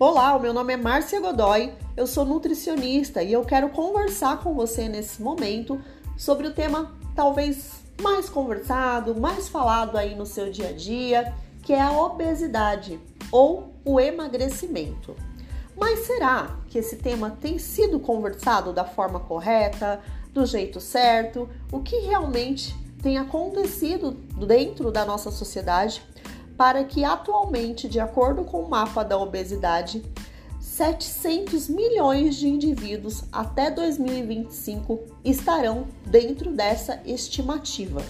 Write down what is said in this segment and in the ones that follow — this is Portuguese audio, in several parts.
Olá, o meu nome é Márcia Godoy, eu sou nutricionista e eu quero conversar com você nesse momento sobre o tema talvez mais conversado, mais falado aí no seu dia a dia, que é a obesidade ou o emagrecimento. Mas será que esse tema tem sido conversado da forma correta, do jeito certo? O que realmente tem acontecido dentro da nossa sociedade para que atualmente, de acordo com o mapa da obesidade, 700 milhões de indivíduos até 2025 estarão dentro dessa estimativa.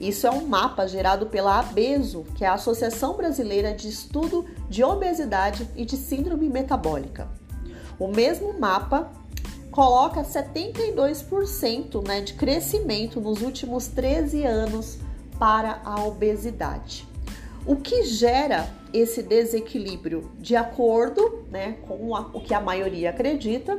Isso é um mapa gerado pela ABESO, que é a Associação Brasileira de Estudo de Obesidade e de Síndrome Metabólica. O mesmo mapa coloca 72% né, de crescimento nos últimos 13 anos para a obesidade. O que gera esse desequilíbrio, de acordo né, com a, o que a maioria acredita,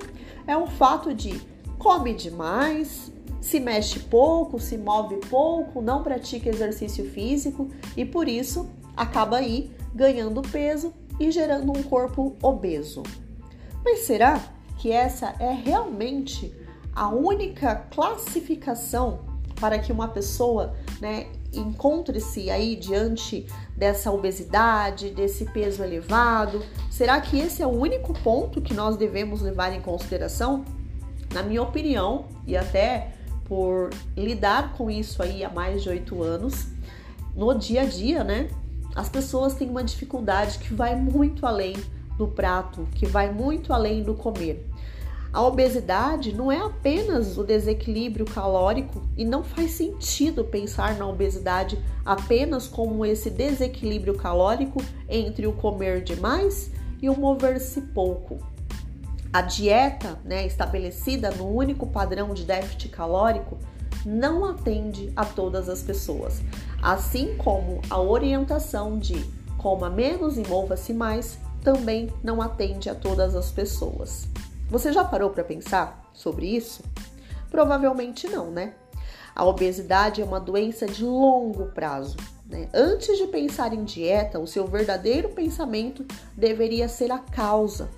é o fato de come demais, se mexe pouco, se move pouco, não pratica exercício físico e por isso acaba aí ganhando peso e gerando um corpo obeso. Mas será que essa é realmente a única classificação para que uma pessoa né, encontre-se aí diante dessa obesidade, desse peso elevado? Será que esse é o único ponto que nós devemos levar em consideração? Na minha opinião, e até por lidar com isso aí há mais de oito anos, no dia a dia, né? As pessoas têm uma dificuldade que vai muito além do prato, que vai muito além do comer. A obesidade não é apenas o desequilíbrio calórico e não faz sentido pensar na obesidade apenas como esse desequilíbrio calórico entre o comer demais e o mover-se pouco. A dieta, né, estabelecida no único padrão de déficit calórico, não atende a todas as pessoas, assim como a orientação de coma menos e mova-se mais também não atende a todas as pessoas. Você já parou para pensar sobre isso? Provavelmente não, né? A obesidade é uma doença de longo prazo. Né? Antes de pensar em dieta, o seu verdadeiro pensamento deveria ser a causa.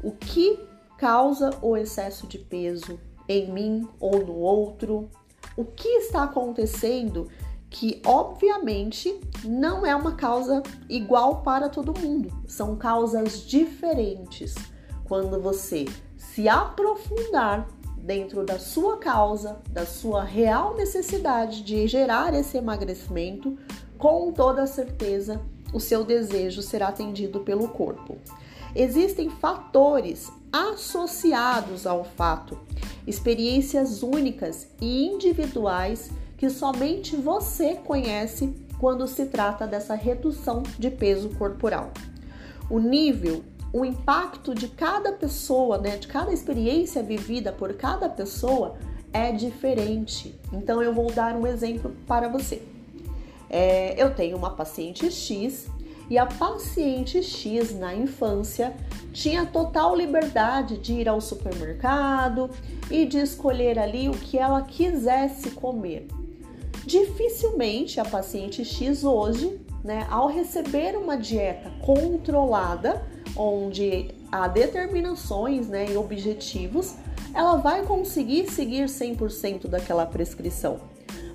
O que causa o excesso de peso em mim ou no outro? O que está acontecendo que, obviamente, não é uma causa igual para todo mundo, são causas diferentes. Quando você se aprofundar dentro da sua causa, da sua real necessidade de gerar esse emagrecimento, com toda certeza o seu desejo será atendido pelo corpo. Existem fatores associados ao fato, experiências únicas e individuais que somente você conhece quando se trata dessa redução de peso corporal. O nível o impacto de cada pessoa, né, de cada experiência vivida por cada pessoa é diferente. Então eu vou dar um exemplo para você. É, eu tenho uma paciente X e a paciente X na infância tinha total liberdade de ir ao supermercado e de escolher ali o que ela quisesse comer. Dificilmente a paciente X hoje, né, ao receber uma dieta controlada, onde há determinações né, e objetivos, ela vai conseguir seguir 100% daquela prescrição.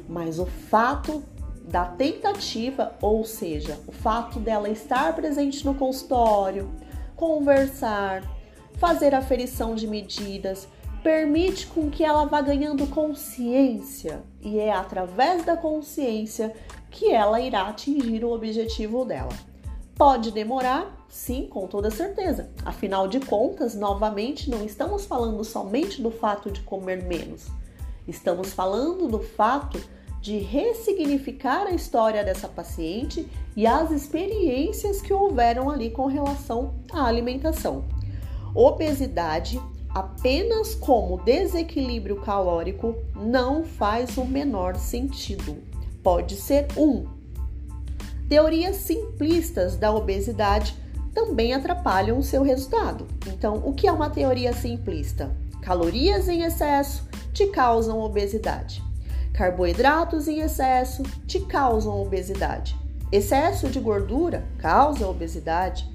Mas o fato da tentativa, ou seja, o fato dela estar presente no consultório, conversar, fazer aferição de medidas, permite com que ela vá ganhando consciência e é através da consciência que ela irá atingir o objetivo dela. Pode demorar? Sim, com toda certeza. Afinal de contas, novamente, não estamos falando somente do fato de comer menos. Estamos falando do fato de ressignificar a história dessa paciente e as experiências que houveram ali com relação à alimentação. Obesidade apenas como desequilíbrio calórico não faz o menor sentido. Pode ser um Teorias simplistas da obesidade também atrapalham o seu resultado. Então, o que é uma teoria simplista? Calorias em excesso te causam obesidade. Carboidratos em excesso te causam obesidade. Excesso de gordura causa obesidade.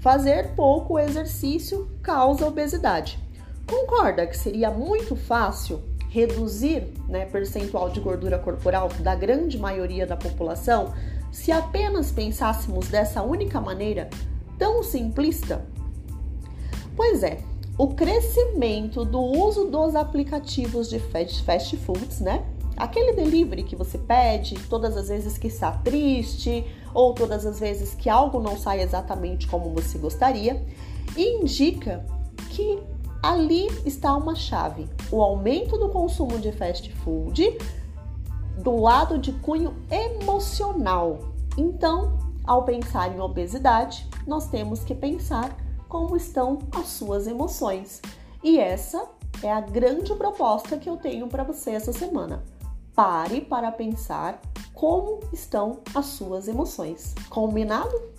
Fazer pouco exercício causa obesidade. Concorda que seria muito fácil reduzir né, percentual de gordura corporal da grande maioria da população se apenas pensássemos dessa única maneira tão simplista? Pois é, o crescimento do uso dos aplicativos de fast foods, né? Aquele delivery que você pede todas as vezes que está triste ou todas as vezes que algo não sai exatamente como você gostaria, indica que ali está uma chave: o aumento do consumo de fast food do lado de cunho emocional. Então, ao pensar em obesidade, nós temos que pensar como estão as suas emoções. E essa é a grande proposta que eu tenho para você essa semana. Pare para pensar como estão as suas emoções. Combinado?